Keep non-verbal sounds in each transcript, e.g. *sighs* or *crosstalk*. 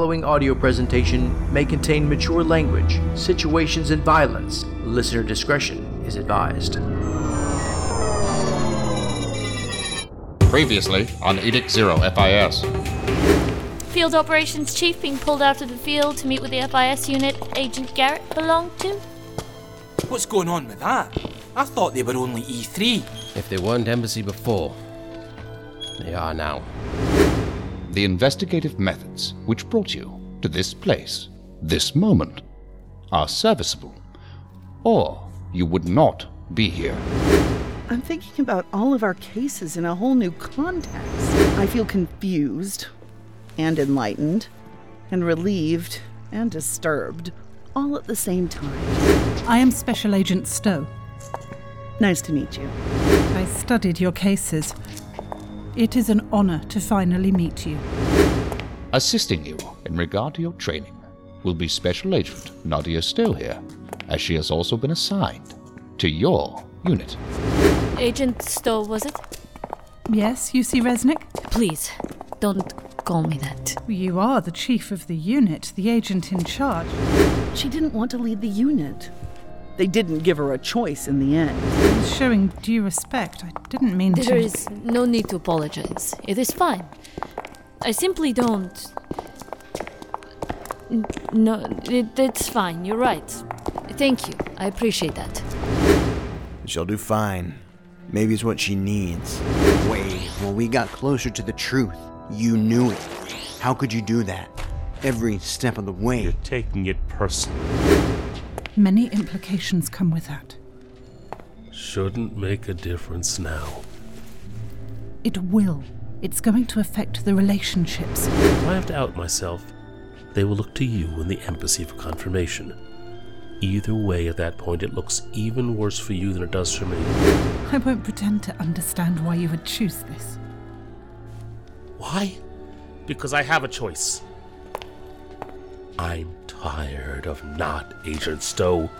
following audio presentation may contain mature language, situations, and violence. Listener discretion is advised. Previously on Edict Zero FIS. Field Operations Chief being pulled out of the field to meet with the FIS unit Agent Garrett belonged to. What's going on with that? I thought they were only E E3. If they weren't embassy before, they are now. The investigative methods which brought you to this place, this moment, are serviceable. Or you would not be here. I'm thinking about all of our cases in a whole new context. I feel confused and enlightened and relieved and disturbed all at the same time. I am Special Agent Stowe. Nice to meet you. I studied your cases. It is an honor to finally meet you. Assisting you in regard to your training will be Special Agent Nadia Stowe here, as she has also been assigned to your unit. Agent Stowe, was it? Yes, UC Resnick? Please, don't call me that. You are the chief of the unit, the agent in charge. She didn't want to lead the unit. They didn't give her a choice in the end. Showing due respect. I didn't mean to. There is no need to apologize. It is fine. I simply don't. No, it, it's fine. You're right. Thank you. I appreciate that. She'll do fine. Maybe it's what she needs. Wait, when we got closer to the truth, you knew it. How could you do that? Every step of the way. You're taking it personally. Many implications come with that. Shouldn't make a difference now. It will. It's going to affect the relationships. If I have to out myself, they will look to you and the embassy for confirmation. Either way, at that point, it looks even worse for you than it does for me. I won't pretend to understand why you would choose this. Why? Because I have a choice. I'm tired of not Agent Stowe.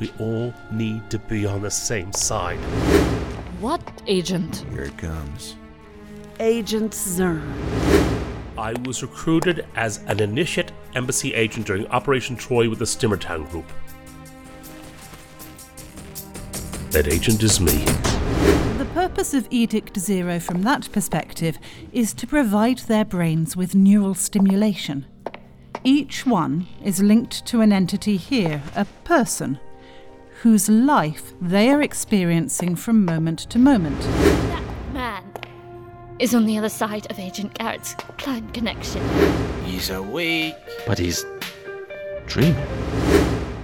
We all need to be on the same side. What agent? Here it comes. Agent Zern. I was recruited as an initiate embassy agent during Operation Troy with the Stimmertown Group. That agent is me. The purpose of Edict Zero from that perspective is to provide their brains with neural stimulation. Each one is linked to an entity here, a person, whose life they are experiencing from moment to moment. That man is on the other side of Agent Garrett's client connection. He's awake. But he's dreaming.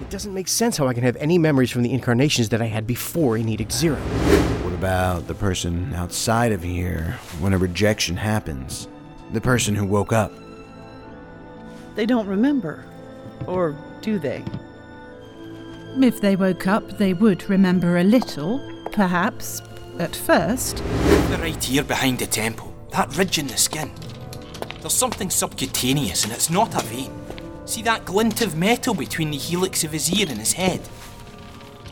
It doesn't make sense how I can have any memories from the incarnations that I had before in Edict Zero. What about the person outside of here when a rejection happens? The person who woke up? They don't remember. Or do they? If they woke up, they would remember a little, perhaps, at first. They're right here behind the temple. That ridge in the skin. There's something subcutaneous, and it's not a vein. See that glint of metal between the helix of his ear and his head?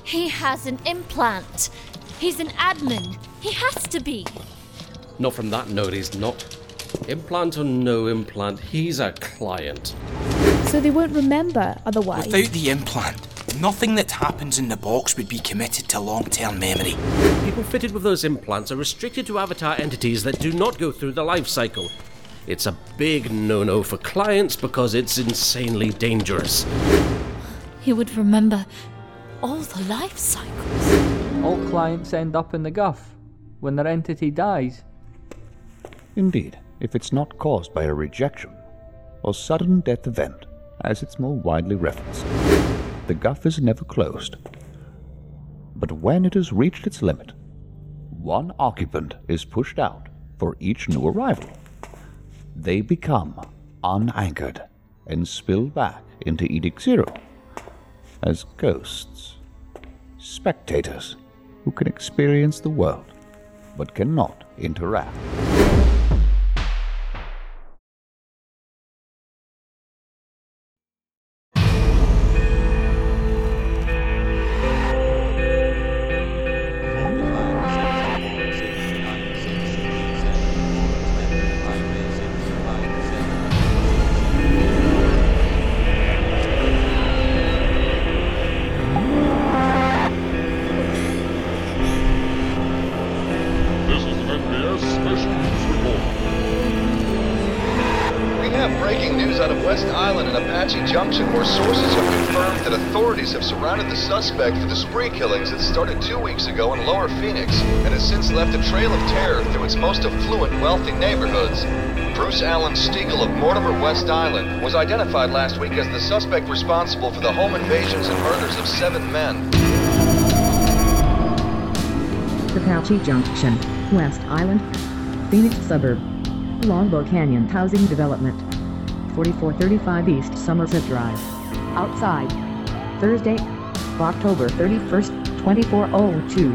He has an implant. He's an admin. He has to be. Not from that node, he's not. Implant or no implant, he's a client. So they won't remember otherwise. Without the implant, nothing that happens in the box would be committed to long term memory. People fitted with those implants are restricted to avatar entities that do not go through the life cycle. It's a big no no for clients because it's insanely dangerous. He would remember all the life cycles. All clients end up in the guff when their entity dies. Indeed, if it's not caused by a rejection or sudden death event, as it's more widely referenced. The guff is never closed. But when it has reached its limit, one occupant is pushed out for each new arrival. They become unanchored and spill back into Edict Zero as ghosts, spectators who can experience the world but cannot interact. Junction, where sources have confirmed that authorities have surrounded the suspect for the spree killings that started two weeks ago in Lower Phoenix and has since left a trail of terror through its most affluent, wealthy neighborhoods. Bruce Allen Stiegel of Mortimer, West Island, was identified last week as the suspect responsible for the home invasions and murders of seven men. Apache Junction, West Island, Phoenix suburb, Longbow Canyon Housing Development, 4435 East Somerset Drive. Outside. Thursday, October 31st, 2402.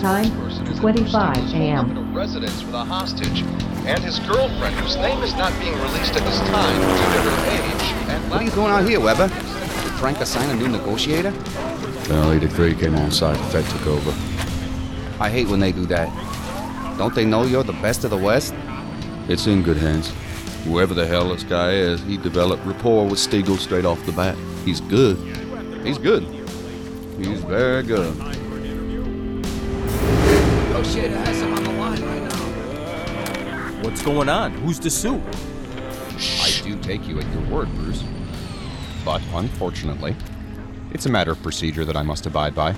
Time, 2:25 a.m. a residence with a hostage and his girlfriend, whose name is not being released at this time due to her age. And What are you doing out here, Weber? Did Frank assign a new negotiator? Well, Edict 3 came on site, the Fed took over. I hate when they do that. Don't they know you're the best of the West? It's in good hands. Whoever the hell this guy is, he developed rapport with Stiegel straight off the bat. He's good. He's good. He's very good. Oh, Negotiator has him on the line right now. What's going on? Who's the suit? I do take you at your word, Bruce. But unfortunately, it's a matter of procedure that I must abide by.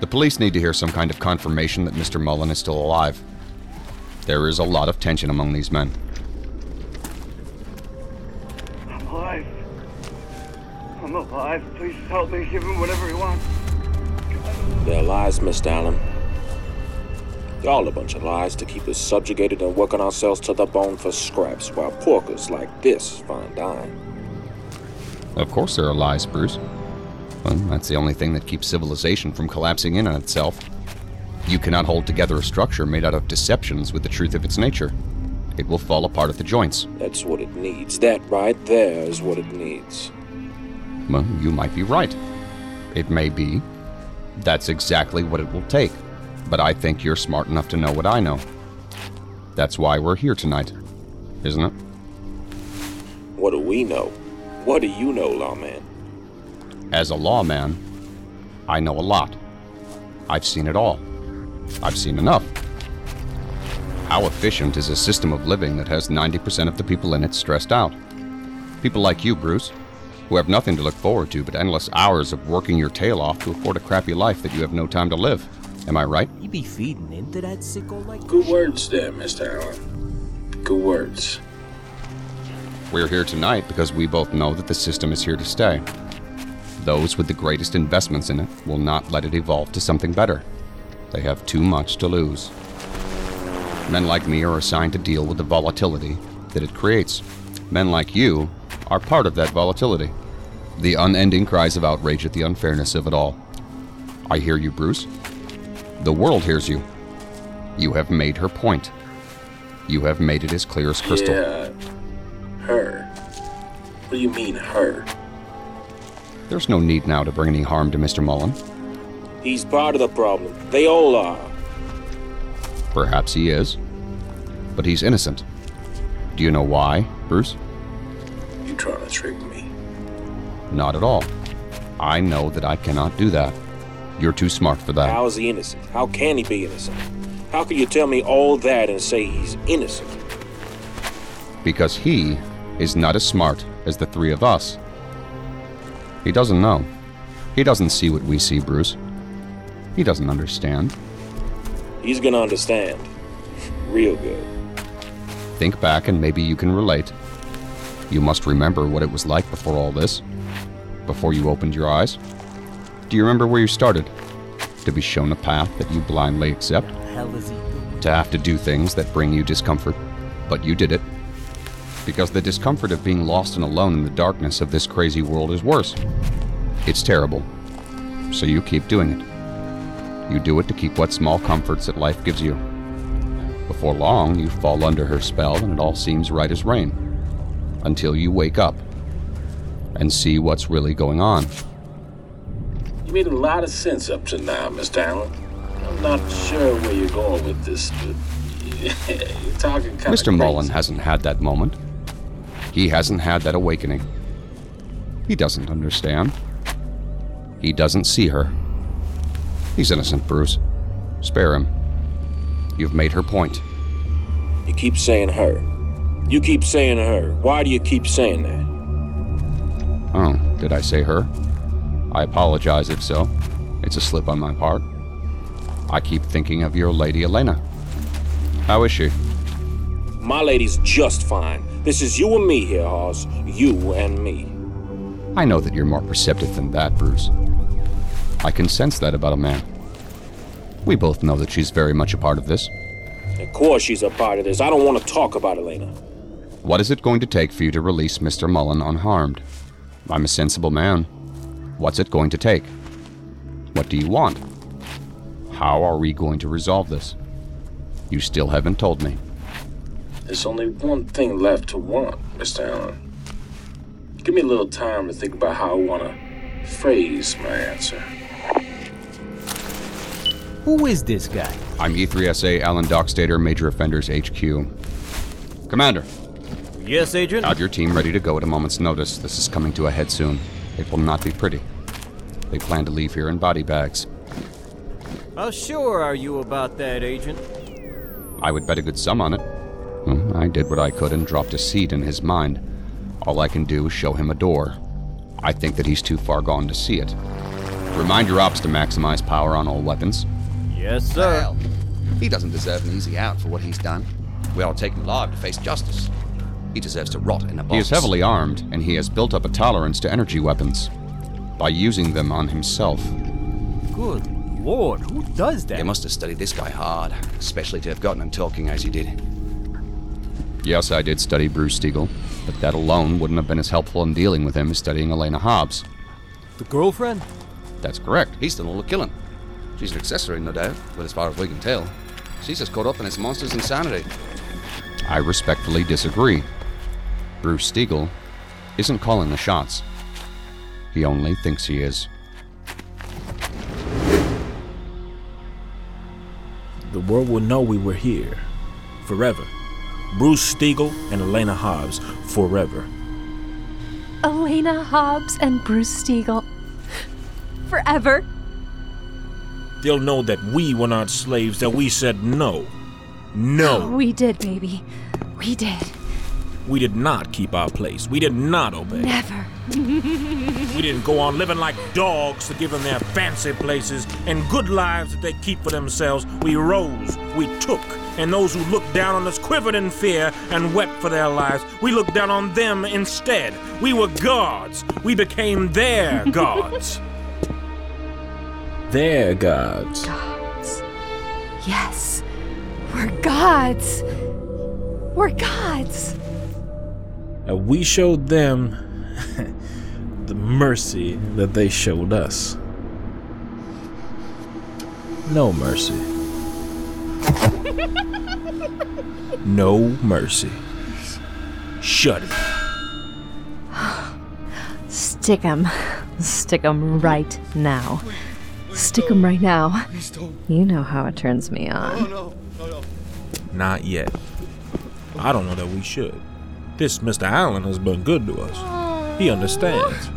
The police need to hear some kind of confirmation that Mr. Mullen is still alive. There is a lot of tension among these men. Alive. Please help me. Give him whatever he wants. They're lies, Mr. Allen. They're all a bunch of lies to keep us subjugated and working ourselves to the bone for scraps while porkers like this find dime. Of course, there are lies, Bruce. Well, that's the only thing that keeps civilization from collapsing in on itself. You cannot hold together a structure made out of deceptions with the truth of its nature. It will fall apart at the joints. That's what it needs. That right there is what it needs. Well, you might be right. It may be. That's exactly what it will take. But I think you're smart enough to know what I know. That's why we're here tonight, isn't it? What do we know? What do you know, lawman? As a lawman, I know a lot. I've seen it all. I've seen enough. How efficient is a system of living that has 90% of the people in it stressed out? People like you, Bruce, who have nothing to look forward to but endless hours of working your tail off to afford a crappy life that you have no time to live. Am I right? You be feeding into that sicko like Good words there, Mr. Allen. Good words. We're here tonight because we both know that the system is here to stay. Those with the greatest investments in it will not let it evolve to something better. They have too much to lose. Men like me are assigned to deal with the volatility that it creates. Men like you are part of that volatility. The unending cries of outrage at the unfairness of it all. I hear you, Bruce. The world hears you. You have made her point. You have made it as clear as crystal. Yeah. Her. What do you mean, her? There's no need now to bring any harm to Mr. Mullen. He's part of the problem. They all are. Perhaps he is. But he's innocent. Do you know why, Bruce? Trick me? Not at all. I know that I cannot do that. You're too smart for that. How is he innocent? How can he be innocent? How can you tell me all that and say he's innocent? Because he is not as smart as the three of us. He doesn't know. He doesn't see what we see, Bruce. He doesn't understand. He's gonna understand. Real good. Think back and maybe you can relate. You must remember what it was like before all this. Before you opened your eyes. Do you remember where you started? To be shown a path that you blindly accept? hell is he? To have to do things that bring you discomfort. But you did it. Because the discomfort of being lost and alone in the darkness of this crazy world is worse. It's terrible. So you keep doing it. You do it to keep what small comforts that life gives you. Before long, you fall under her spell and it all seems right as rain. Until you wake up and see what's really going on. You made a lot of sense up to now, Mr. Allen. I'm not sure where you're going with this, but *laughs* you're talking kind Mr. Mullen hasn't had that moment. He hasn't had that awakening. He doesn't understand. He doesn't see her. He's innocent, Bruce. Spare him. You've made her point. You keep saying her. You keep saying her. Why do you keep saying that? Oh, did I say her? I apologize if so. It's a slip on my part. I keep thinking of your lady Elena. How is she? My lady's just fine. This is you and me here, Hawes. You and me. I know that you're more perceptive than that, Bruce. I can sense that about a man. We both know that she's very much a part of this. Of course she's a part of this. I don't want to talk about Elena. What is it going to take for you to release Mr. Mullen unharmed? I'm a sensible man. What's it going to take? What do you want? How are we going to resolve this? You still haven't told me. There's only one thing left to want, Mr. Allen. Give me a little time to think about how I want to phrase my answer. Who is this guy? I'm E3SA Allen Dockstader, Major Offenders HQ. Commander, Yes, Agent? have your team ready to go at a moment's notice. This is coming to a head soon. It will not be pretty. They plan to leave here in body bags. How sure are you about that, Agent? I would bet a good sum on it. Hmm, I did what I could and dropped a seed in his mind. All I can do is show him a door. I think that he's too far gone to see it. Remind your ops to maximize power on all weapons. Yes, sir. Well, he doesn't deserve an easy out for what he's done. We ought to take him alive to face justice. He deserves to rot in a box. He is heavily armed, and he has built up a tolerance to energy weapons by using them on himself. Good lord, who does that? You must have studied this guy hard, especially to have gotten him talking as you did. Yes, I did study Bruce Stiegel, but that alone wouldn't have been as helpful in dealing with him as studying Elena Hobbs. The girlfriend? That's correct. He's done all the killing. She's an accessory, no doubt, but as far as we can tell, she's just caught up in this monster's insanity. I respectfully disagree. Bruce Stiegel isn't calling the shots. He only thinks he is. The world will know we were here. Forever. Bruce Stiegel and Elena Hobbs. Forever. Elena Hobbs and Bruce Stiegel. Forever. They'll know that we were not slaves, that we said no. No. We did, baby. We did. We did not keep our place. We did not obey. Never. We didn't go on living like dogs to give them their fancy places and good lives that they keep for themselves. We rose, we took, and those who looked down on us quivered in fear and wept for their lives. We looked down on them instead. We were gods. We became their *laughs* gods. their gods. Gods. Yes. We're gods. We're gods. And we showed them *laughs* the mercy that they showed us. No mercy. *laughs* No mercy. Shut it. Stick 'em. Stick 'em right now. Stick 'em right now. You know how it turns me on. Not yet. I don't know that we should. This Mr. Allen has been good to us. He understands.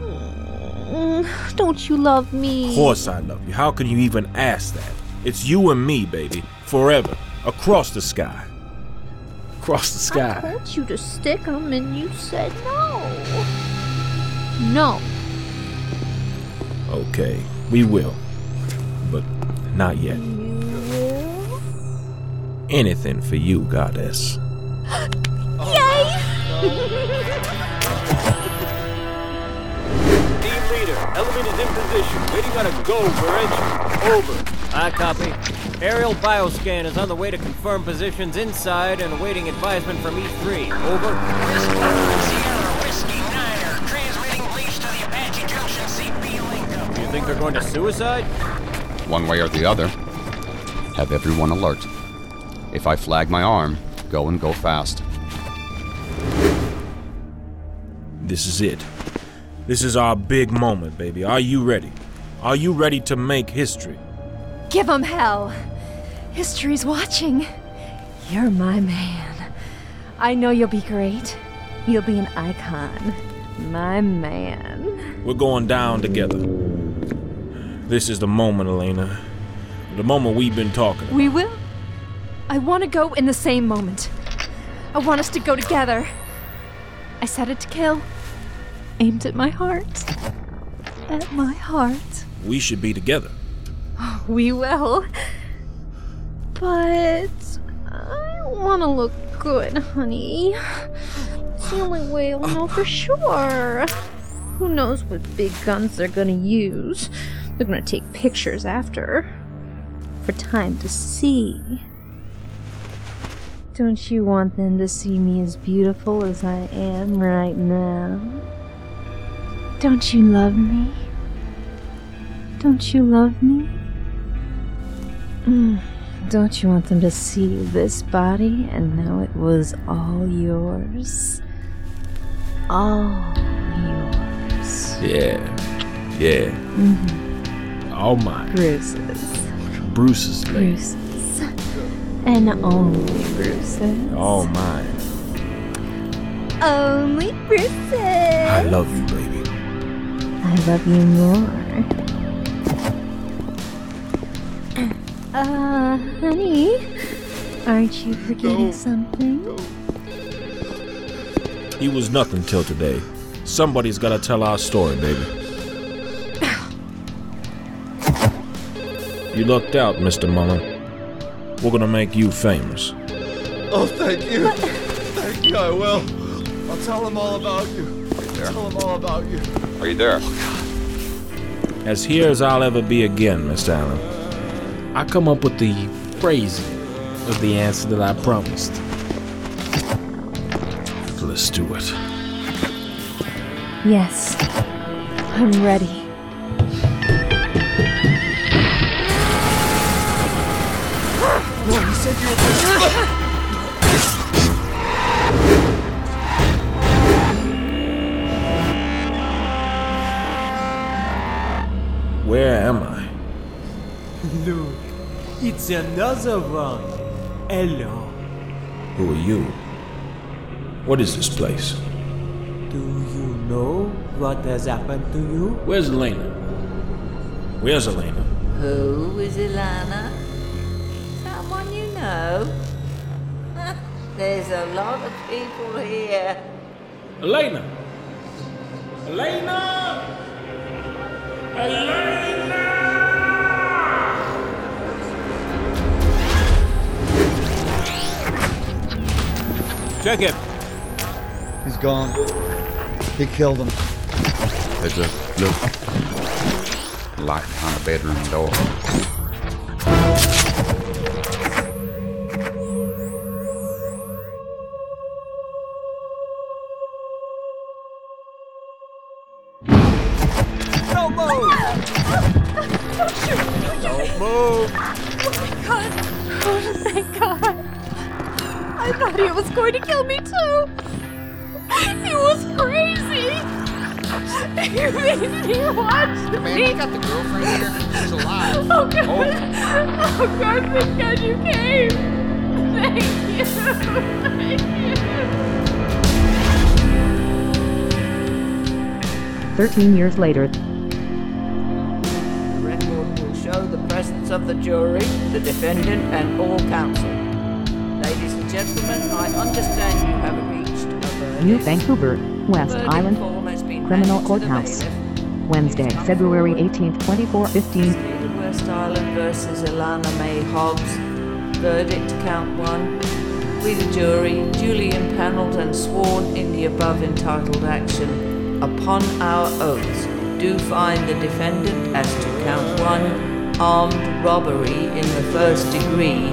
Mm, Don't you love me? Of course I love you. How can you even ask that? It's you and me, baby. Forever. Across the sky. Across the sky. I told you to stick 'em and you said no. No. Okay, we will. But not yet. You will? Anything for you, goddess. *gasps* Team leader, element is in position. Waiting on a go for entry. Over. I copy. Aerial bioscan is on the way to confirm positions inside and awaiting advisement from E3. Over. Do you think they're going to suicide? One way or the other. Have everyone alert. If I flag my arm, go and go fast. This is it. This is our big moment, baby. Are you ready? Are you ready to make history? Give 'em hell. History's watching. You're my man. I know you'll be great. You'll be an icon. My man. We're going down together. This is the moment, Elena. The moment we've been talking about. We will. I want to go in the same moment. I want us to go together. I set it to kill. Aimed at my heart. At my heart. We should be together. *gasps* We will. But I want to look good, honey. It's the only way I'll know for sure. Who knows what big guns they're gonna use? They're gonna take pictures after. For time to see. Don't you want them to see me as beautiful as I am right now? Don't you love me? Don't you love me? Mm. Don't you want them to see this body and know it was all yours? All yours. Yeah. Yeah. Mhm. All mine. Bruce's. Bruce's lady. Bruce's. And only Bruce's. All mine. Only Bruce's. I love you, baby. I love you more. Uh, honey, aren't you forgetting something? He was nothing till today. Somebody's gotta tell our story, baby. You lucked out, Mr. Mullen. We're gonna make you famous. Oh, thank you. Thank you, I will. I'll tell them all about you. I'll tell them all about you. Are you there? As here as I'll ever be again, Mr. Allen. I come up with the phrasing of the answer that I promised. Let's do it. Yes, I'm ready. No, you said you were. It's another one. Hello. Who are you? What is this place? Do you know what has happened to you? Where's Elena? Where's Elena? Who is Elena? Someone you know? *laughs* There's a lot of people here. Elena! Elena! Elena! Check him. He's gone. He killed him. There's a look. Light behind the bedroom door. 13 years later, The record will show the presence of the jury, the defendant, and all counsel. Ladies and gentlemen, I understand you have reached a verdict. New Vancouver, West Island, form has been Criminal Courthouse. Wednesday, February 18th, 2415. State of West Island versus Ilana May Hobbs. Verdict count one. We, the jury, duly impaneled and sworn in the above entitled action, upon our oaths, do find the defendant as to count one, armed robbery in the first degree,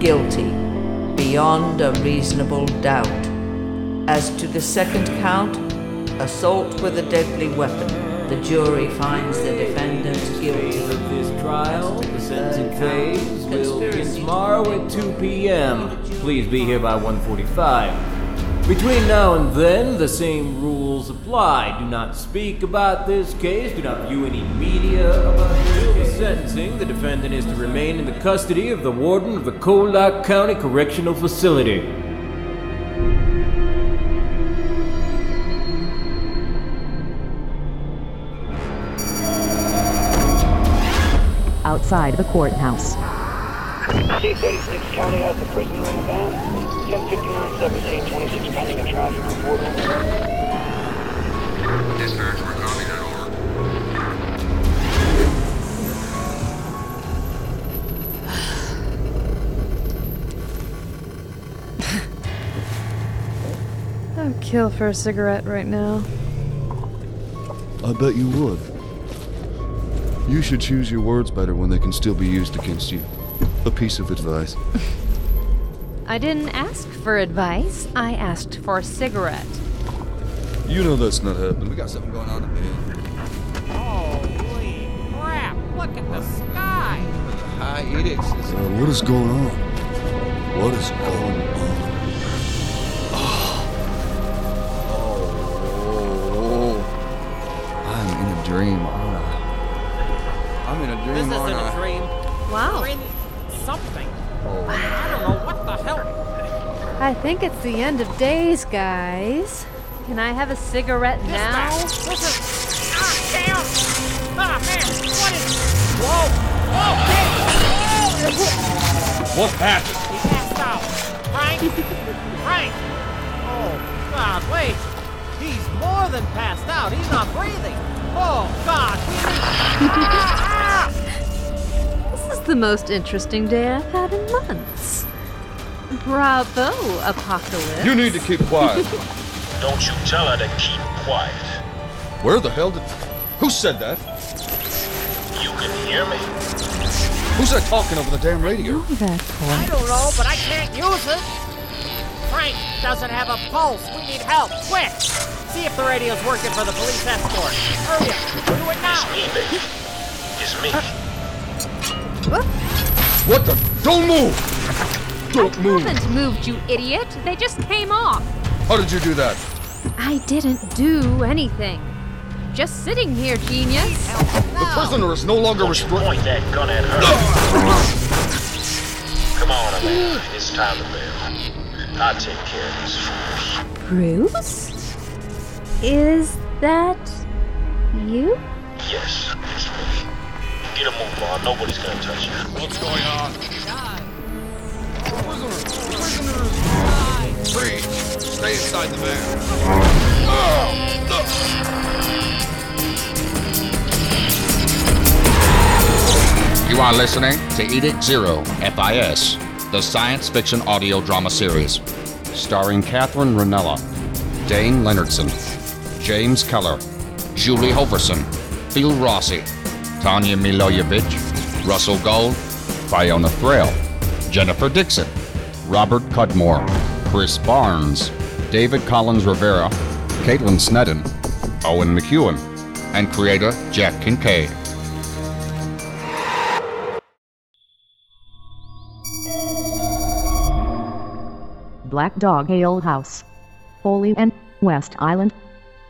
guilty, beyond a reasonable doubt. As to the second count, assault with a deadly weapon, the jury finds the defendant guilty. of this trial, the sentencing phase will be tomorrow at 2 p.m. Please be here by 1:45. Between now and then, the same rules apply. Do not speak about this case. Do not view any media about this case. Sentencing, the defendant is to remain in the custody of the warden of the Colac County Correctional Facility. Outside the courthouse. C-36 County has the prisoner in the van. 1059 Service 826 pending a traffic report. Over. I'd kill for a cigarette right now. I bet you would. You should choose your words better when they can still be used against you. A piece of advice. *laughs* I didn't ask for advice. I asked for a cigarette. You know that's not happening. We got something going on in here. Holy crap! Look at the sky! Hi, edicts. Uh, what is going on? What is going on? Oh, I'm in a dream, aren't I? I'm in a dream, This isn't aren't a I? dream. Wow. We're something. I don't know what the hell. I think it's the end of days, guys. Can I have a cigarette now? This is. Ah, damn! Ah, man! What is. Whoa! Whoa, kid! Whoa! What happened? He passed out. Frank? Frank! Oh, God, wait. He's more than passed out. He's not breathing. Oh, God. This is the most interesting day I've had in months. Bravo, Apocalypse. You need to keep quiet. *laughs* Don't you tell her to keep quiet. Where the hell did. Who said that? You can hear me. Who's that talking over the damn radio? that I don't know, but I can't use it. Frank doesn't have a pulse. We need help, quick. See if the radio's working for the police escort. Hurry up. Do it now. It's Me, baby. It's me. Uh, What the? Don't move! Don't move! I haven't moved, you idiot. They just came off. How did you do that? I didn't do anything. Just sitting here, genius. The prisoner is no longer restrained. Point that gun at her. Come on, Amanda. It's time to bail. I'll take care of this first. Bruce? Is that you? Yes, it's me. Get a move on. Nobody's gonna touch you. What's going on? Prisoners! Free! Stay inside the van. You are listening to Edict Zero, FIS, the science fiction audio drama series, starring Catherine Rinella, Dayn Leonardson, James Keller, Julie Hoverson, Phil Rossi, Tanja Milojevic, Russell Gold, Fiona Thraille, Jennifer Dixon, Robert Cudmore, Chris Barnes, David Collins Rivera, Caitlin Sneddon, Owen McCuen, and creator Jack Kincaid. Black Dog Ale House. Holy and West Island.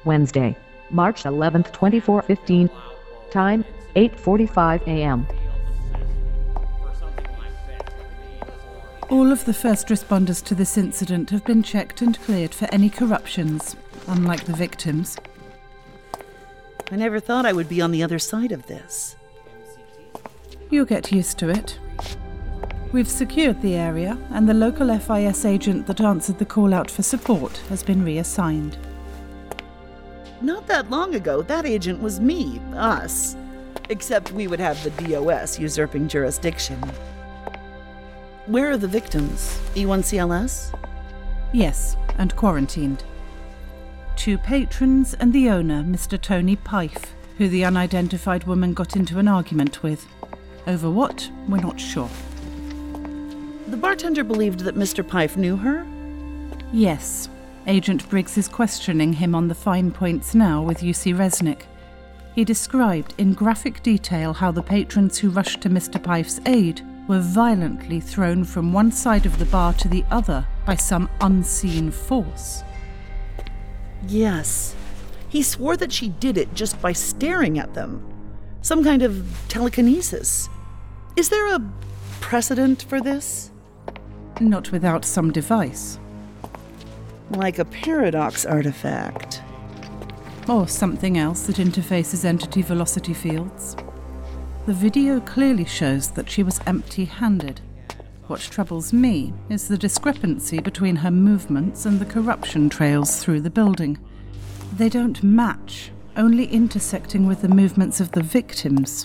Wednesday, March 11th, 2415. Time, 8.45 a.m. All of the first responders to this incident have been checked and cleared for any corruptions, unlike the victims. I never thought I would be on the other side of this. You'll get used to it. We've secured the area, and the local FIS agent that answered the call out for support has been reassigned. Not that long ago, that agent was me, us. Except we would have the DOS usurping jurisdiction. Where are the victims? E E1CLS? Yes, and quarantined. Two patrons and the owner, Mr. Tony Pife, who the unidentified woman got into an argument with. Over what, we're not sure. The bartender believed that Mr. Pife knew her? Yes, Agent Briggs is questioning him on the fine points now with UC Resnick. He described in graphic detail how the patrons who rushed to Mr. Pife's aid were violently thrown from one side of the bar to the other by some unseen force. Yes. He swore that she did it just by staring at them. Some kind of telekinesis. Is there a precedent for this? Not without some device. Like a paradox artifact. Or something else that interfaces entity velocity fields. The video clearly shows that she was empty handed. What troubles me is the discrepancy between her movements and the corruption trails through the building. They don't match, only intersecting with the movements of the victims.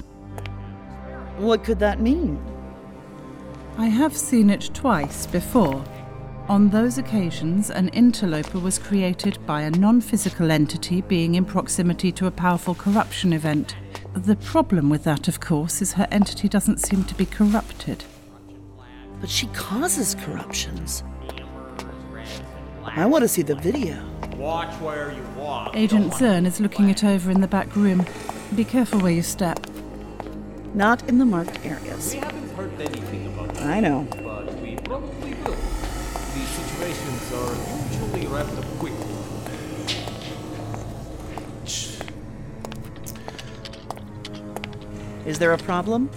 What could that mean? I have seen it twice before. On those occasions, an interloper was created by a non physical entity being in proximity to a powerful corruption event. The problem with that, of course, is her entity doesn't seem to be corrupted. But she causes corruptions. I want to see the video. Watch where you walk. Agent Zern is looking it over in the back room. Be careful where you step. Not in the marked areas. We haven't heard anything about that. I know. Is there a problem?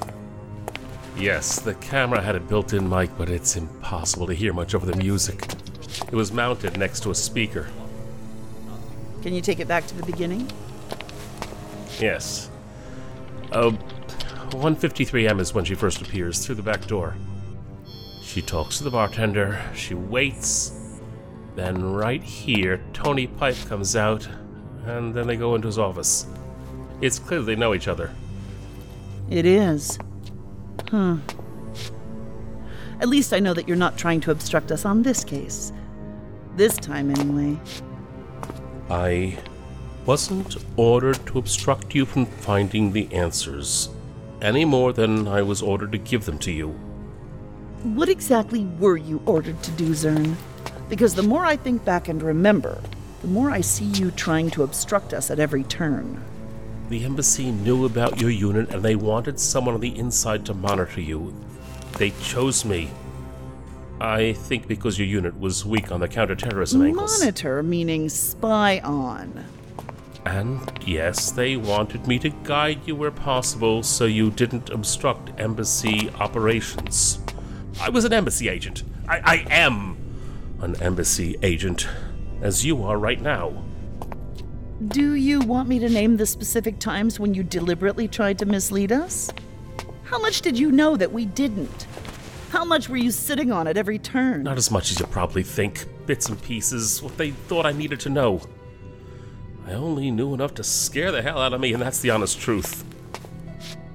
Yes, the camera had a built in mic, but it's impossible to hear much over the music. It was mounted next to a speaker. Can you take it back to the beginning? Yes. Uh, 153M is when she first appears through the back door. She talks to the bartender, she waits, then right here, Tony Pipe comes out, and then they go into his office. It's clear they know each other. It is. Huh. At least I know that you're not trying to obstruct us on this case. This time, anyway. I wasn't ordered to obstruct you from finding the answers, any more than I was ordered to give them to you. What exactly were you ordered to do, Zern? Because the more I think back and remember, the more I see you trying to obstruct us at every turn. The embassy knew about your unit and they wanted someone on the inside to monitor you. They chose me. I think because your unit was weak on the counterterrorism angles. Monitor meaning spy on. And yes, they wanted me to guide you where possible so you didn't obstruct embassy operations. I was an embassy agent. I, I am an embassy agent, as you are right now. Do you want me to name the specific times when you deliberately tried to mislead us? How much did you know that we didn't? How much were you sitting on at every turn? Not as much as you probably think. Bits and pieces, what they thought I needed to know. I only knew enough to scare the hell out of me, and that's the honest truth.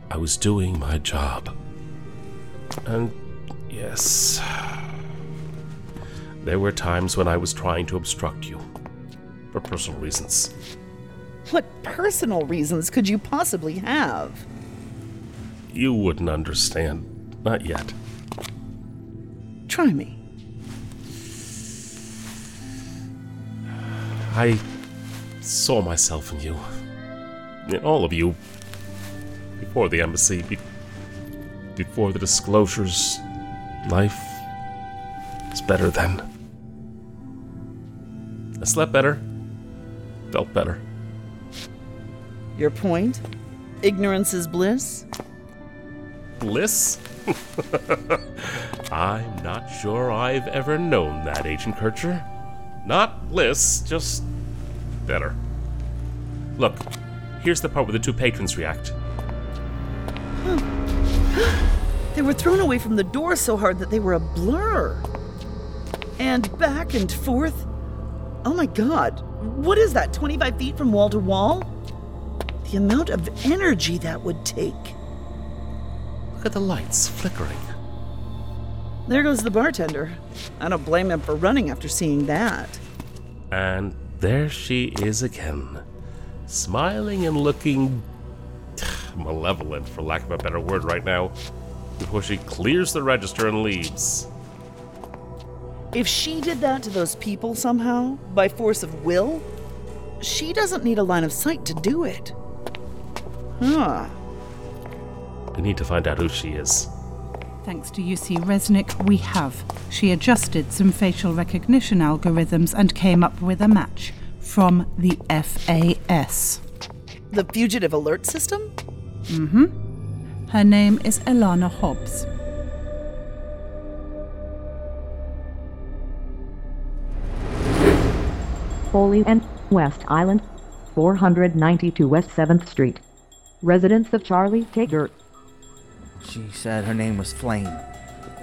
I was doing my job. And yes, there were times when I was trying to obstruct you. For personal reasons. What personal reasons could you possibly have? You wouldn't understand. Not yet. Try me. I saw myself in you. In all of you. Before the embassy, be- before the disclosures. Life was better then. I slept better. Felt better. Your point? Ignorance is bliss? Bliss? *laughs* I'm not sure I've ever known that, Agent Kircher. Not bliss, just better. Look, here's the part where the two patrons react. *gasps* They were thrown away from the door so hard that they were a blur. And back and forth. Oh my god, what is that, 25 feet from wall to wall? The amount of energy that would take. Look at the lights flickering. There goes the bartender. I don't blame him for running after seeing that. And there she is again, smiling and looking *sighs* malevolent, for lack of a better word, right now, before she clears the register and leaves. If she did that to those people somehow, by force of will, she doesn't need a line of sight to do it. Huh. We need to find out who she is. Thanks to UC Resnick, we have. She adjusted some facial recognition algorithms and came up with a match from the FAS. The Fugitive Alert System? Mm hmm. Her name is Elana Hobbs. Foley and West Island, 492 West 7th Street. Residence of Charlie Taggart. She said her name was Flame.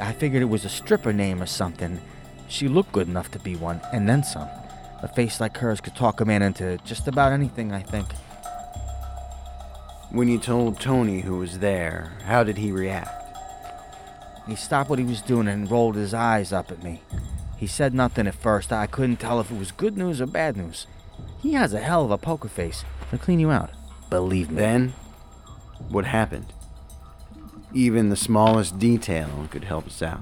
I figured it was a stripper name or something. She looked good enough to be one, and then some. A face like hers could talk a man into just about anything, I think. When you told Tony who was there, how did he react? He stopped what he was doing and rolled his eyes up at me. He said nothing at first. I couldn't tell if it was good news or bad news. He has a hell of a poker face. He'll clean you out. Believe me. Then, what happened? Even the smallest detail could help us out.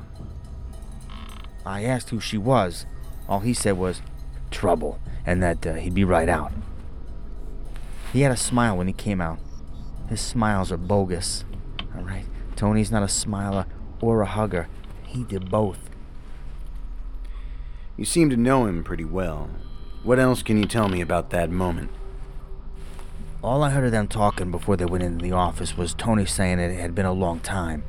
I asked who she was. All he said was, trouble, and that uh, he'd be right out. He had a smile when he came out. His smiles are bogus. All right? Tony's not a smiler or a hugger. He did both. You seem to know him pretty well. What else can you tell me about that moment? All I heard of them talking before they went into the office was Tony saying it had been a long time.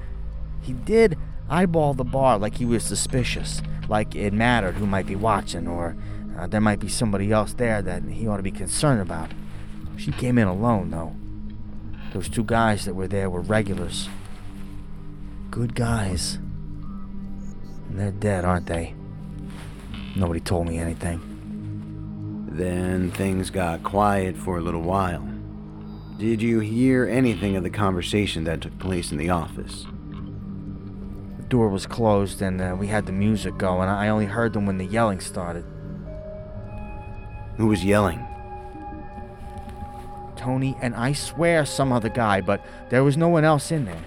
He did eyeball the bar like he was suspicious, like it mattered who might be watching, or uh, there might be somebody else there that he ought to be concerned about. She came in alone, though. Those two guys that were there were regulars. Good guys. And they're dead, aren't they? Nobody told me anything. Then things got quiet for a little while. Did you hear anything of the conversation that took place in the office? The door was closed and uh, we had the music going. And I only heard them when the yelling started. Who was yelling? Tony and I swear some other guy, but there was no one else in there.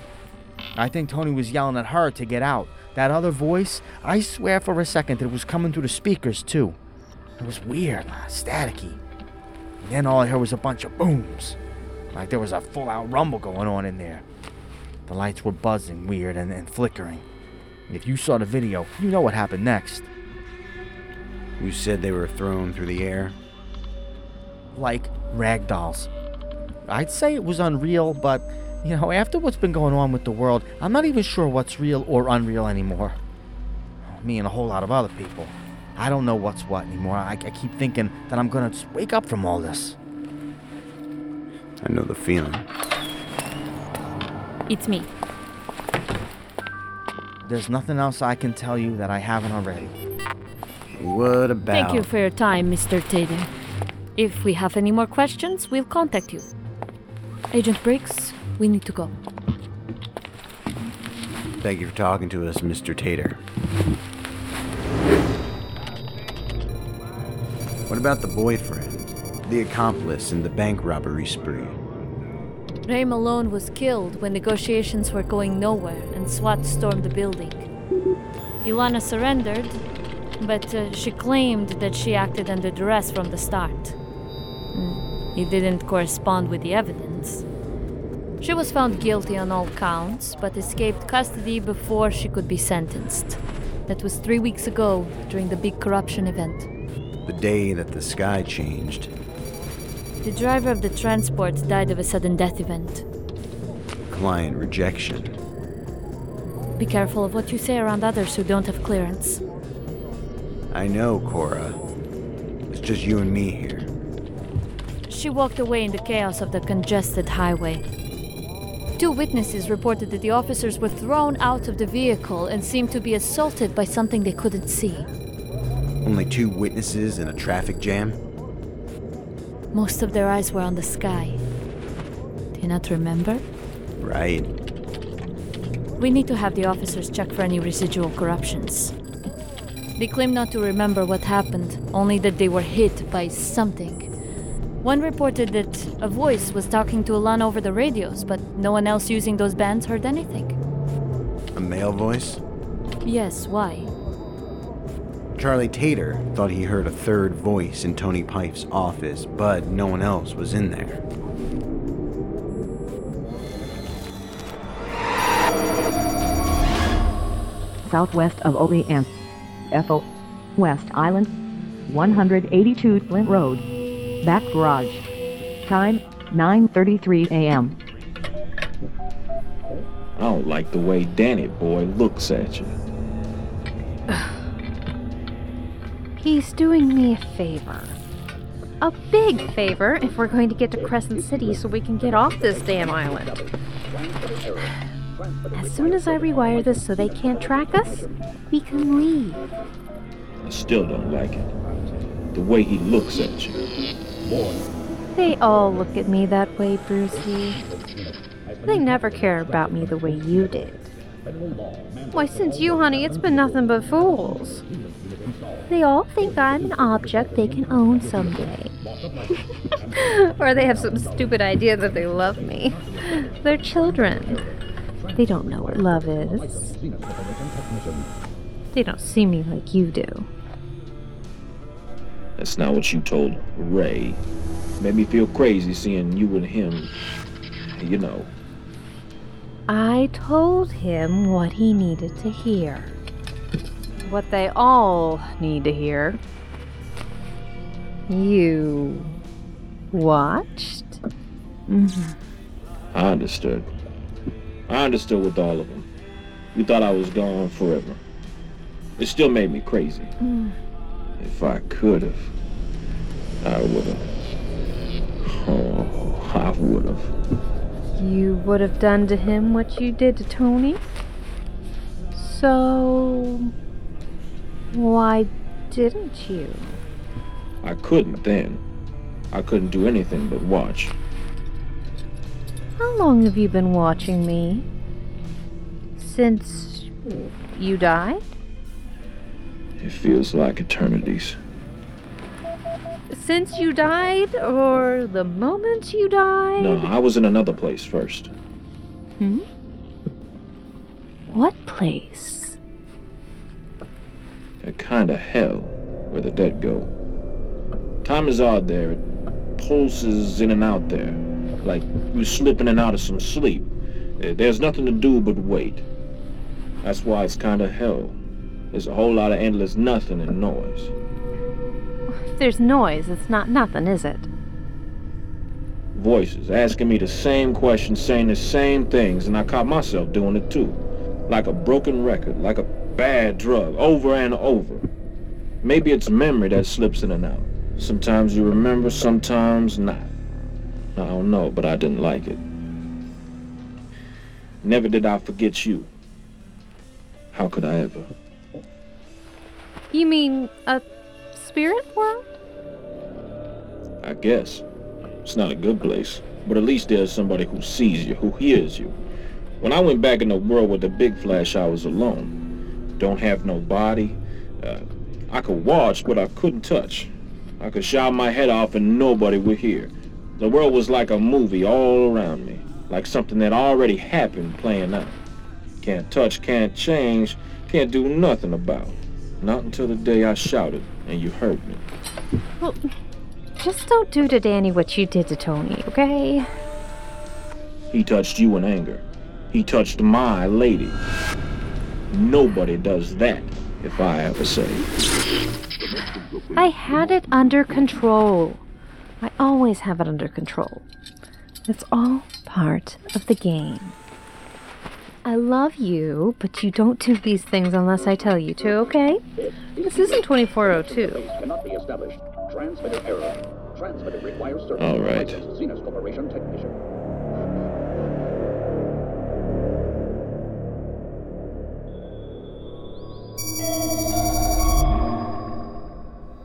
I think Tony was yelling at her to get out. That other voice, I swear for a second that it was coming through the speakers too. It was weird, staticky. And then all I heard was a bunch of booms. Like there was a full out rumble going on in there. The lights were buzzing weird and, and flickering. If you saw the video, you know what happened next. You said they were thrown through the air? Like rag dolls. I'd say it was unreal, but, you know, after what's been going on with the world, I'm not even sure what's real or unreal anymore. Me and a whole lot of other people. I don't know what's what anymore. I, I keep thinking that I'm gonna just wake up from all this. I know the feeling. It's me. There's nothing else I can tell you that I haven't already. What about. Thank you for your time, Mr. Tatum. If we have any more questions, we'll contact you. Agent Briggs, we need to go. Thank you for talking to us, Mr. Tater. What about the boyfriend? The accomplice in the bank robbery spree? Ray Malone was killed when negotiations were going nowhere and SWAT stormed the building. Ilana surrendered, but uh, she claimed that she acted under duress from the start. Mm, It didn't correspond with the evidence. She was found guilty on all counts, but escaped custody before she could be sentenced. That was three weeks ago, during the big corruption event. The day that the sky changed. The driver of the transport died of a sudden death event. Client rejection. Be careful of what you say around others who don't have clearance. I know, Cora. It's just you and me here. She walked away in the chaos of the congested highway. Two witnesses reported that the officers were thrown out of the vehicle and seemed to be assaulted by something they couldn't see. Only two witnesses in a traffic jam? Most of their eyes were on the sky. Do you not remember? Right. We need to have the officers check for any residual corruptions. They claim not to remember what happened, only that they were hit by something. One reported that a voice was talking to Alana over the radios, but no one else using those bands heard anything. A male voice? Yes, why? Charlie Tater thought he heard a third voice in Tony Pife's office, but no one else was in there. southwest of Olean. FO. West Island. 182 Flint Road. Back garage. Time 9.33 a.m. I don't like the way Danny boy looks at you. *sighs* He's doing me a favor. A big favor if we're going to get to Crescent City so we can get off this damn island. *sighs* As soon as I rewire this so they can't track us, we can leave. I still don't like it. The way he looks at you. They all look at me that way, Brucey. They never care about me the way you did. Why, since you, honey, it's been nothing but fools. They all think I'm an object they can own someday. *laughs* or they have some stupid idea that they love me. They're children. They don't know what love is. They don't see me like you do. That's not what you told Ray. Made me feel crazy seeing you and him. You know. I told him what he needed to hear. What they all need to hear. You watched? Mhm. I understood. I understood with all of them. You thought I was gone forever. It still made me crazy. Mm. If I could have, I would have. Oh, I would have. You would have done to him what you did to Tony? So. Why didn't you? I couldn't then. I couldn't do anything but watch. How long have you been watching me? Since you died? It feels like eternities. Since you died, or the moment you died? No, I was in another place first. Hmm? What place? A kind of hell where the dead go. Time is odd there. It pulses in and out there, like you slipping in and out of some sleep. Uh, There's nothing to do but wait. That's why it's kind of hell. There's a whole lot of endless nothing and noise. If there's noise, it's not nothing, is it? Voices asking me the same questions, saying the same things, and I caught myself doing it too. Like a broken record, like a bad drug, over and over. Maybe it's memory that slips in and out. Sometimes you remember, sometimes not. I don't know, but I didn't like it. Never did I forget you. How could I ever? You mean a spirit world? I guess. It's not a good place, but at least there's somebody who sees you, who hears you. When I went back in the world with the big flash, I was alone. Don't have no body. Uh, I could watch, but I couldn't touch. I could shout my head off and nobody would hear. The world was like a movie all around me, like something that already happened playing out. Can't touch, can't change, can't do nothing about. Not until the day I shouted and you heard me. Well, just don't do to Danny what you did to Tony, okay? He touched you in anger. He touched my lady. Nobody does that, if I ever say. I had it under control. I always have it under control. It's all part of the game. I love you, but you don't do these things unless I tell you to, okay? This isn't 2402. Cannot be established. Transmitter error. Transmitter requires service. All right. Zenus Corporation technician.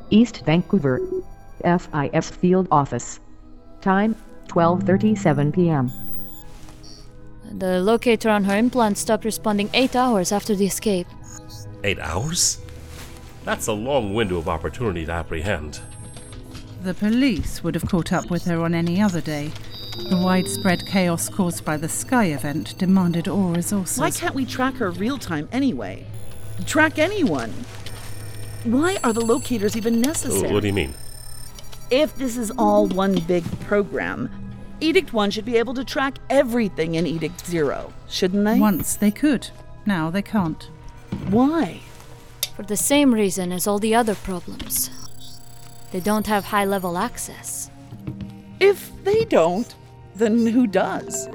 East Vancouver. FIS Field Office. Time 12:37 p.m. The locator on her implant stopped responding eight hours after the escape. Eight hours? That's a long window of opportunity to apprehend. The police would have caught up with her on any other day. The widespread chaos caused by the Sky event demanded all resources. Why can't we track her real time anyway? Track anyone? Why are the locators even necessary? What do you mean? If this is all one big program, Edict 1 should be able to track everything in Edict 0, shouldn't they? Once they could. Now they can't. Why? For the same reason as all the other problems. They don't have high level access. If they don't, then who does?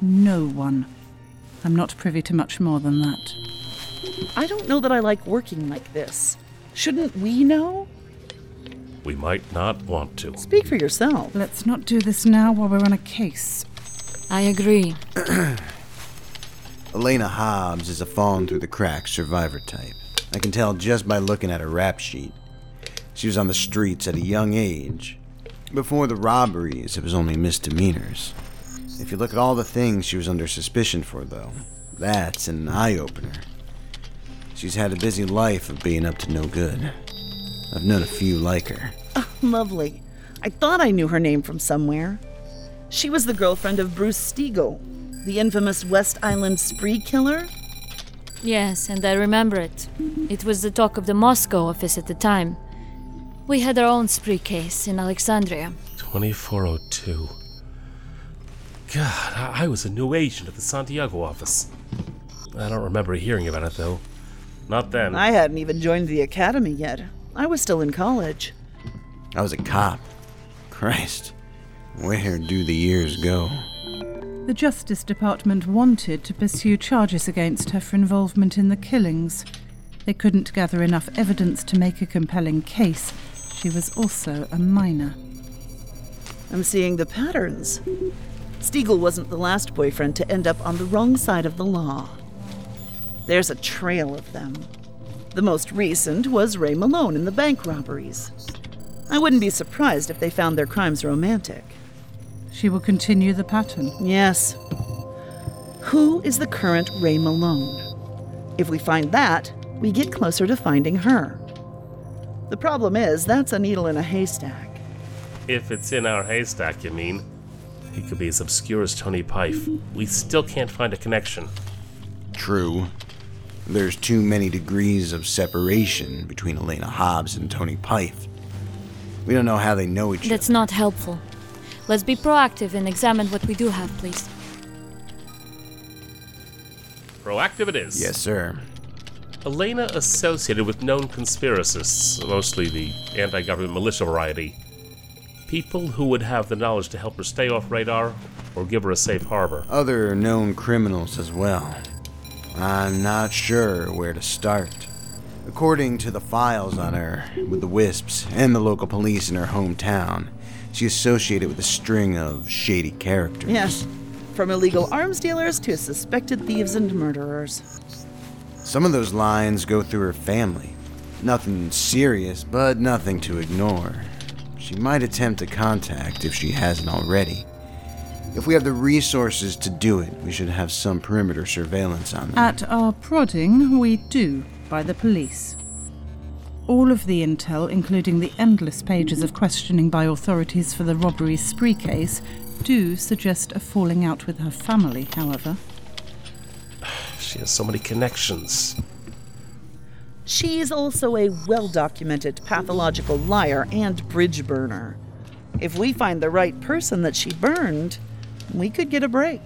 No one. I'm not privy to much more than that. I don't know that I like working like this. Shouldn't we know? We might not want to. Speak for yourself. Let's not do this now while we're on a case. I agree. *clears throat* Elena Hobbs is a fallen through the cracks survivor type. I can tell just by looking at her rap sheet. She was on the streets at a young age. Before the robberies, it was only misdemeanors. If you look at all the things she was under suspicion for, though, that's an eye opener. She's had a busy life of being up to no good. I've known a few like her. Oh, lovely. I thought I knew her name from somewhere. She was the girlfriend of Bruce Stiegel, the infamous West Island spree killer. Yes, and I remember it. It was the talk of the Moscow office at the time. We had our own spree case in Alexandria. 2402. God, I I was a new agent at the Santiago office. I don't remember hearing about it, though. Not then. I hadn't even joined the academy yet. I was still in college. I was a cop. Christ, where do the years go? The Justice Department wanted to pursue charges against her for involvement in the killings. They couldn't gather enough evidence to make a compelling case. She was also a minor. I'm seeing the patterns. Stiegel wasn't the last boyfriend to end up on the wrong side of the law. There's a trail of them. The most recent was Ray Malone in the bank robberies. I wouldn't be surprised if they found their crimes romantic. She will continue the pattern. Yes. Who is the current Ray Malone? If we find that, we get closer to finding her. The problem is, that's a needle in a haystack. If it's in our haystack, you mean? He could be as obscure as Tony Pife. We still can't find a connection. True. There's too many degrees of separation between Elena Hobbs and Tony Pife. We don't know how they know each other. That's not helpful. Let's be proactive and examine what we do have, please. Proactive it is. Yes, sir. Elena associated with known conspiracists, mostly the anti government militia variety. People who would have the knowledge to help her stay off radar or give her a safe harbor. Other known criminals as well. I'm not sure where to start. According to the files on her, with the Wisps and the local police in her hometown, she associated with a string of shady characters. Yes, from illegal arms dealers to suspected thieves and murderers. Some of those lines go through her family. Nothing serious, but nothing to ignore. She might attempt to contact if she hasn't already. If we have the resources to do it, we should have some perimeter surveillance on them. At our prodding, we do, by the police. All of the intel, including the endless pages of questioning by authorities for the robbery spree case, do suggest a falling out with her family, however. *sighs* She has so many connections. She's also a well documented pathological liar and bridge burner. If we find the right person that she burned, we could get a break.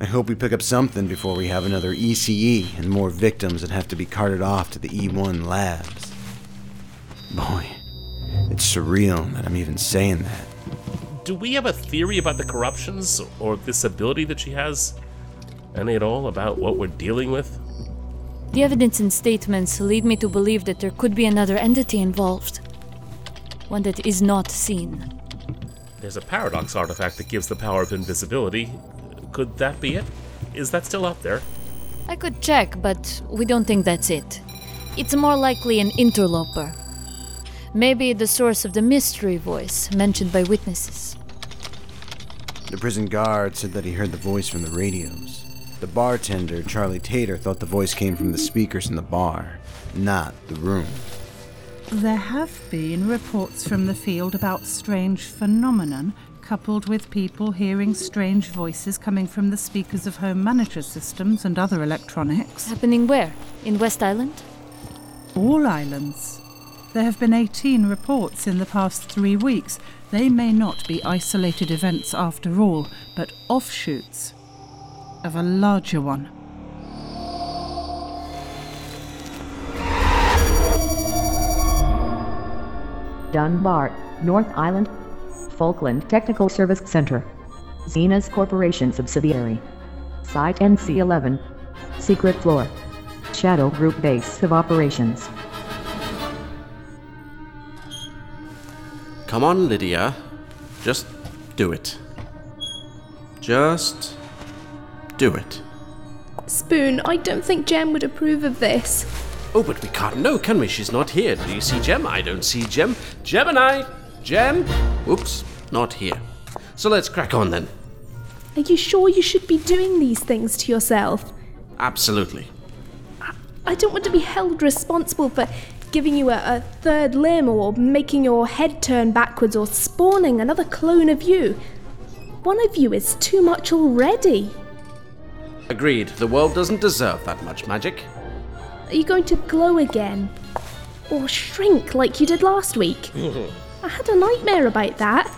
I hope we pick up something before we have another ECE and more victims that have to be carted off to the E1 labs. Boy, it's surreal that I'm even saying that. Do we have a theory about the corruptions or this ability that she has? Any at all about what we're dealing with? The evidence and statements lead me to believe that there could be another entity involved. One that is not seen. There's a paradox artifact that gives the power of invisibility. Could that be it? Is that still out there? I could check, but we don't think that's it. It's more likely an interloper. Maybe the source of the mystery voice mentioned by witnesses. The prison guard said that he heard the voice from the radios. The bartender, Charlie Tater, thought the voice came from the speakers in the bar, not the room. There have been reports from the field about strange phenomenon, coupled with people hearing strange voices coming from the speakers of home manager systems and other electronics. Happening where? In West Island? All islands. There have been 18 reports in the past three weeks. They may not be isolated events after all, but offshoots of a larger one. Dunbar, North Island. Falkland Technical Service Center. Zenas Corporation subsidiary. Site NC11. Secret floor. Shadow Group Base of Operations. Come on, Lydia. Just do it. Just do it. Spoon, I don't think Jem would approve of this. Oh, but we can't know, can we? She's not here. Do you see Jem? I don't see Jem. Gemini! Jem? Oops, not here. So let's crack on then. Are you sure you should be doing these things to yourself? Absolutely. I don't want to be held responsible for giving you a, a third limb or making your head turn backwards or spawning another clone of you. One of you is too much already. Agreed. The world doesn't deserve that much magic. Are you going to glow again? Or shrink like you did last week? *laughs* I had a nightmare about that.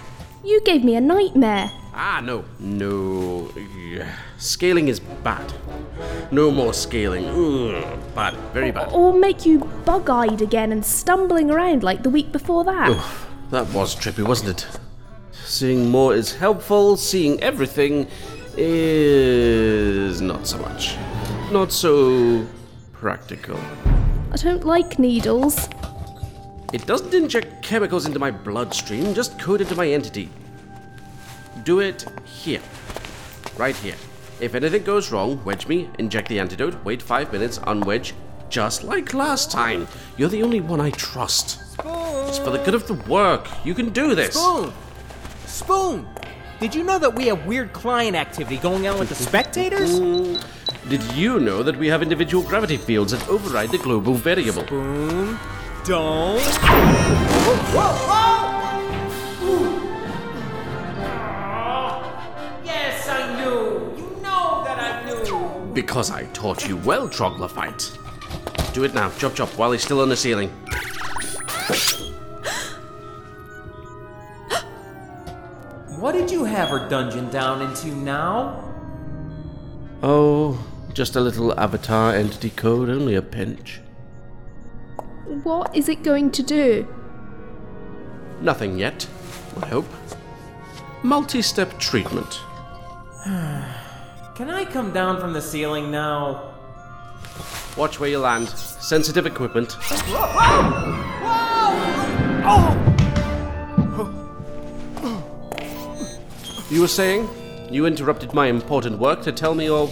You gave me a nightmare. ah, no. No. Scaling is bad. No more scaling. Ugh, bad. Very bad. Or make you bug eyed again and stumbling around like the week before that. Oof, that was trippy, wasn't it? Seeing more is helpful, seeing everything is not so much. Not so practical. I don't like needles. It doesn't inject chemicals into my bloodstream, just code into my entity. Do it here. Right here. If anything goes wrong, wedge me, inject the antidote, wait five minutes, unwedge, just like last time. You're the only one I trust. It's for the good of the work. You can do this. Spoon! Spoon! Did you know that we have weird client activity going on with the spectators? Mm, Did you know that we have individual gravity fields that override the global variable? Spoon, don't. Yes, I knew. You know that I knew. Because I taught you well, Troglodyte. Do it now, chop chop, while he's still on the ceiling. Have her dungeon down into now? Oh, just a little avatar entity code, only a pinch. What is it going to do? Nothing yet, I hope. Multi step treatment. *sighs* Can I come down from the ceiling now? Watch where you land. Sensitive equipment. *gasps* You were saying? You interrupted my important work to tell me of.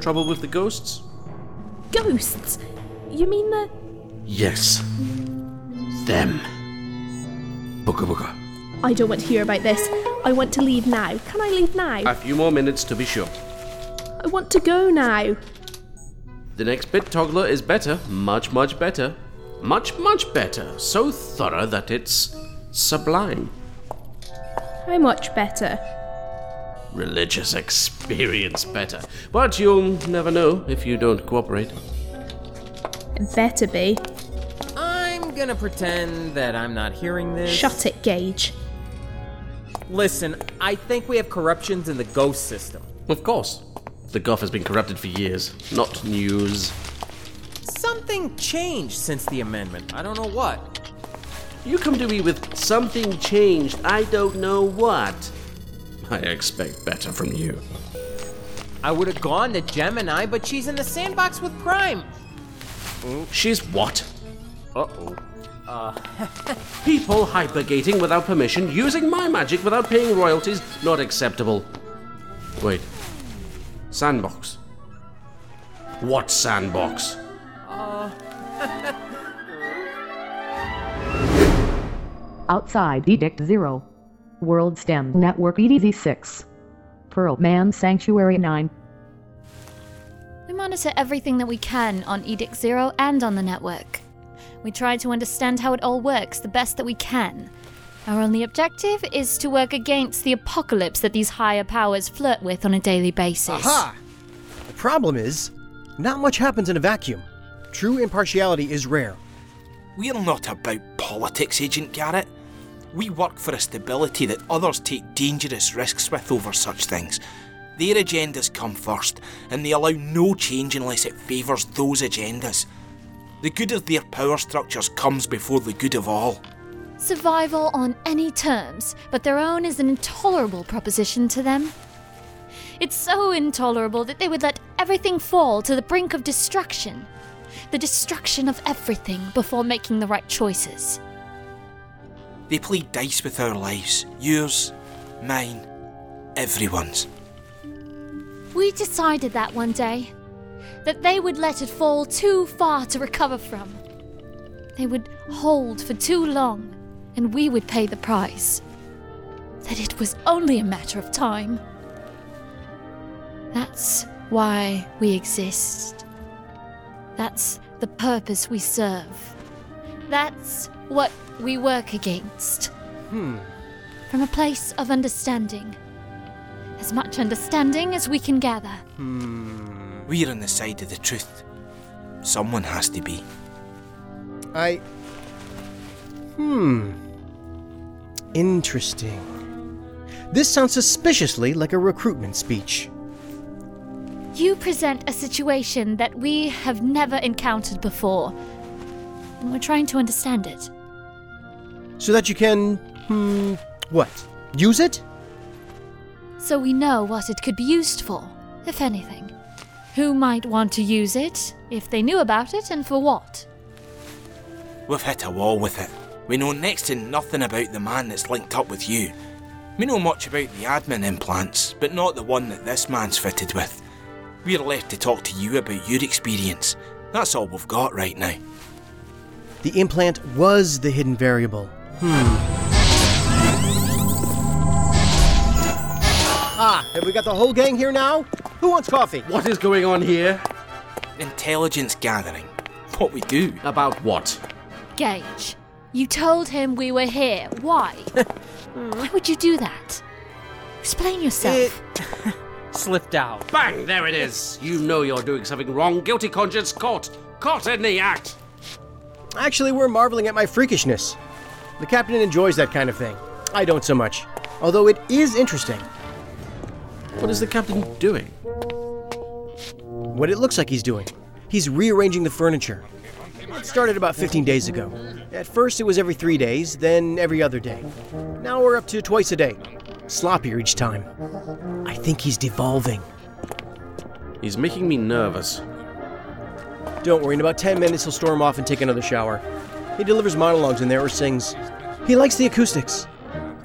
trouble with the ghosts? Ghosts? You mean the. Yes. Them. Booga booga. I don't want to hear about this. I want to leave now. Can I leave now? A few more minutes to be sure. I want to go now. The next bit toggler is better, much, much better. Much, much better. So thorough that it's sublime. How much better? Religious experience better. But you'll never know if you don't cooperate. It better be. I'm gonna pretend that I'm not hearing this. Shut it, Gage. Listen, I think we have corruptions in the ghost system. Of course. The Guff has been corrupted for years. Not news. Something changed since the amendment. I don't know what. You come to me with something changed, I don't know what. I expect better from you. I would have gone to Gemini, but she's in the sandbox with Prime. She's what? Uh oh. Uh, *laughs* People hypergating without permission, using my magic without paying royalties, not acceptable. Wait. Sandbox. What sandbox? Outside Edict Zero. World STEM Network EDZ 6. Pearl Man Sanctuary 9. We monitor everything that we can on Edict Zero and on the network. We try to understand how it all works the best that we can. Our only objective is to work against the apocalypse that these higher powers flirt with on a daily basis. Aha! The problem is, not much happens in a vacuum. True impartiality is rare. We're not about politics, Agent Garrett. We work for a stability that others take dangerous risks with over such things. Their agendas come first, and they allow no change unless it favours those agendas. The good of their power structures comes before the good of all. Survival on any terms, but their own is an intolerable proposition to them. It's so intolerable that they would let everything fall to the brink of destruction. The destruction of everything before making the right choices. They play dice with our lives yours, mine, everyone's. We decided that one day. That they would let it fall too far to recover from. They would hold for too long, and we would pay the price. That it was only a matter of time. That's why we exist. That's the purpose we serve. That's what we work against. Hmm. From a place of understanding. As much understanding as we can gather. Hmm. We're on the side of the truth. Someone has to be. I. Hmm. Interesting. This sounds suspiciously like a recruitment speech. You present a situation that we have never encountered before. And we're trying to understand it. So that you can. Hmm. What? Use it? So we know what it could be used for, if anything. Who might want to use it, if they knew about it, and for what? We've hit a wall with it. We know next to nothing about the man that's linked up with you. We know much about the admin implants, but not the one that this man's fitted with. We're left to talk to you about your experience. That's all we've got right now. The implant was the hidden variable. Hmm. Ah, have we got the whole gang here now? Who wants coffee? What is going on here? Intelligence gathering. What we do. About what? Gage, you told him we were here. Why? *laughs* Why would you do that? Explain yourself. *laughs* Slipped out. Bang! There it is. You know you're doing something wrong. Guilty conscience caught. Caught in the act. Actually, we're marveling at my freakishness. The captain enjoys that kind of thing. I don't so much. Although it is interesting. What is the captain doing? What it looks like he's doing. He's rearranging the furniture. It started about 15 days ago. At first, it was every three days, then every other day. Now we're up to twice a day. Sloppier each time. I think he's devolving. He's making me nervous. Don't worry, in about 10 minutes he'll storm off and take another shower. He delivers monologues in there or sings. He likes the acoustics.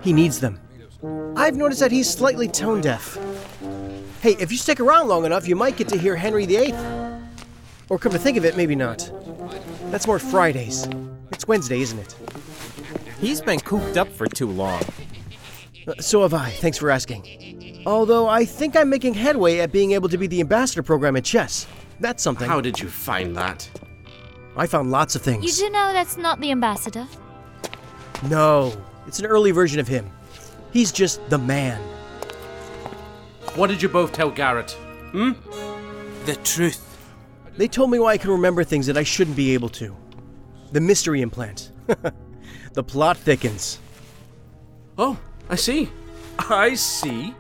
He needs them. I've noticed that he's slightly tone deaf. Hey, if you stick around long enough, you might get to hear Henry VIII. Or come to think of it, maybe not. That's more Fridays. It's Wednesday, isn't it? He's been cooped up for too long. Uh, so have I, thanks for asking. Although I think I'm making headway at being able to be the ambassador program at chess. That's something. How did you find that? I found lots of things. You do know that's not the ambassador. No, it's an early version of him. He's just the man. What did you both tell Garrett? Hmm? The truth. They told me why I can remember things that I shouldn't be able to. The mystery implant. *laughs* the plot thickens. Oh, I see. I see.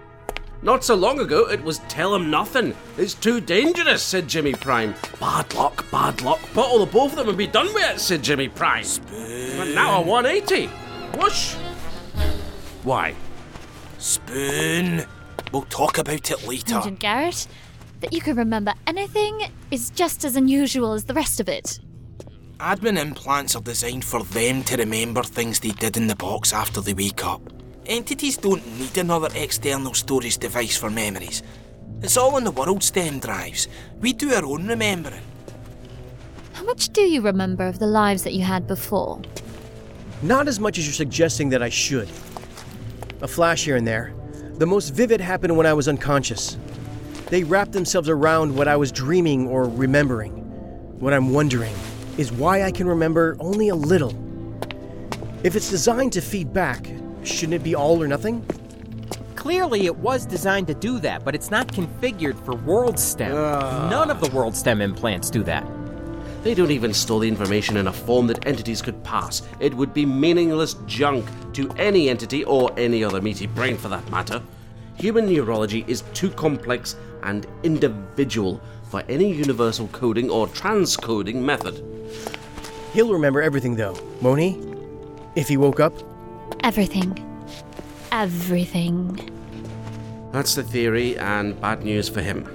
Not so long ago, it was tell him nothing. It's too dangerous, said Jimmy Prime. Bad luck, bad luck. Bottle the both of them and be done with it, said Jimmy Prime. But now a 180. Whoosh. Why? Spoon. We'll talk about it later. Agent Garrett, that you can remember anything is just as unusual as the rest of it. Admin implants are designed for them to remember things they did in the box after they wake up. Entities don't need another external storage device for memories. It's all in the world stem drives. We do our own remembering. How much do you remember of the lives that you had before? Not as much as you're suggesting that I should. A flash here and there. The most vivid happened when I was unconscious. They wrapped themselves around what I was dreaming or remembering. What I'm wondering is why I can remember only a little. If it's designed to feed back, shouldn't it be all or nothing? Clearly, it was designed to do that, but it's not configured for World STEM. Ah. None of the World STEM implants do that. They don't even store the information in a form that entities could pass. It would be meaningless junk to any entity or any other meaty brain for that matter. Human neurology is too complex and individual for any universal coding or transcoding method. He'll remember everything, though, won't he? If he woke up? Everything. Everything. That's the theory, and bad news for him.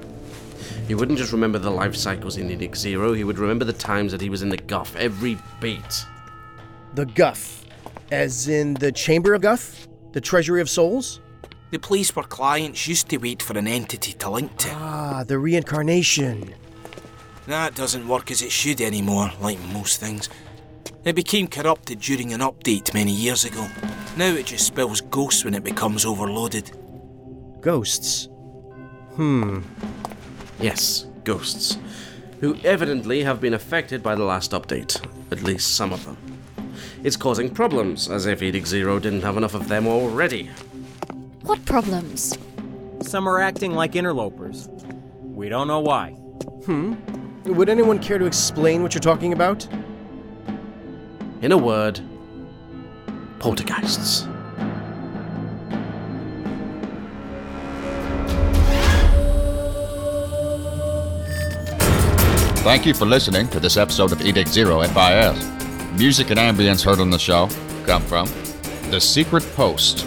He wouldn't just remember the life cycles in Edict Zero, he would remember the times that he was in the guff, every beat. The Guff. As in the Chamber of Guff? The Treasury of Souls? The place where clients used to wait for an entity to link to. Ah, the reincarnation. That doesn't work as it should anymore, like most things. It became corrupted during an update many years ago. Now it just spills ghosts when it becomes overloaded. Ghosts? Hmm. Yes, ghosts. Who evidently have been affected by the last update. At least some of them. It's causing problems, as if Edict Zero didn't have enough of them already. What problems? Some are acting like interlopers. We don't know why. Hmm? Would anyone care to explain what you're talking about? In a word, poltergeists. Thank you for listening to this episode of Edict Zero FIS. Music and ambience heard on the show come from The Secret Post,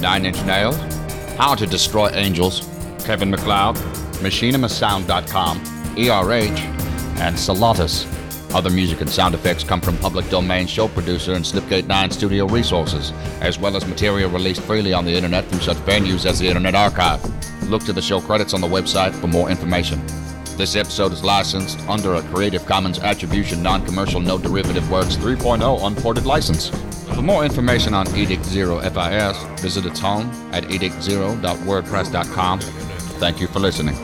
Nine Inch Nails, How to Destroy Angels, Kevin MacLeod, MachinimaSound.com, ERH, and Salatus. Other music and sound effects come from public domain show producer and Slipgate 9 studio resources, as well as material released freely on the internet through such venues as the Internet Archive. Look to the show credits on the website for more information. This episode is licensed under a Creative Commons Attribution Non Commercial No Derivative Works 3.0 Unported license. For more information on Edict Zero FIS, visit its home at edictzero.wordpress.com. Thank you for listening.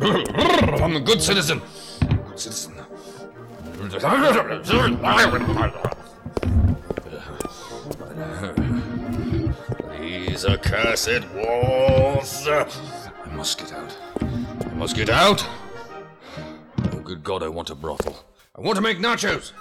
I'm a good citizen. Good citizen. These accursed walls. I must get out. I must get out. Oh, good God, I want a brothel. I want to make nachos.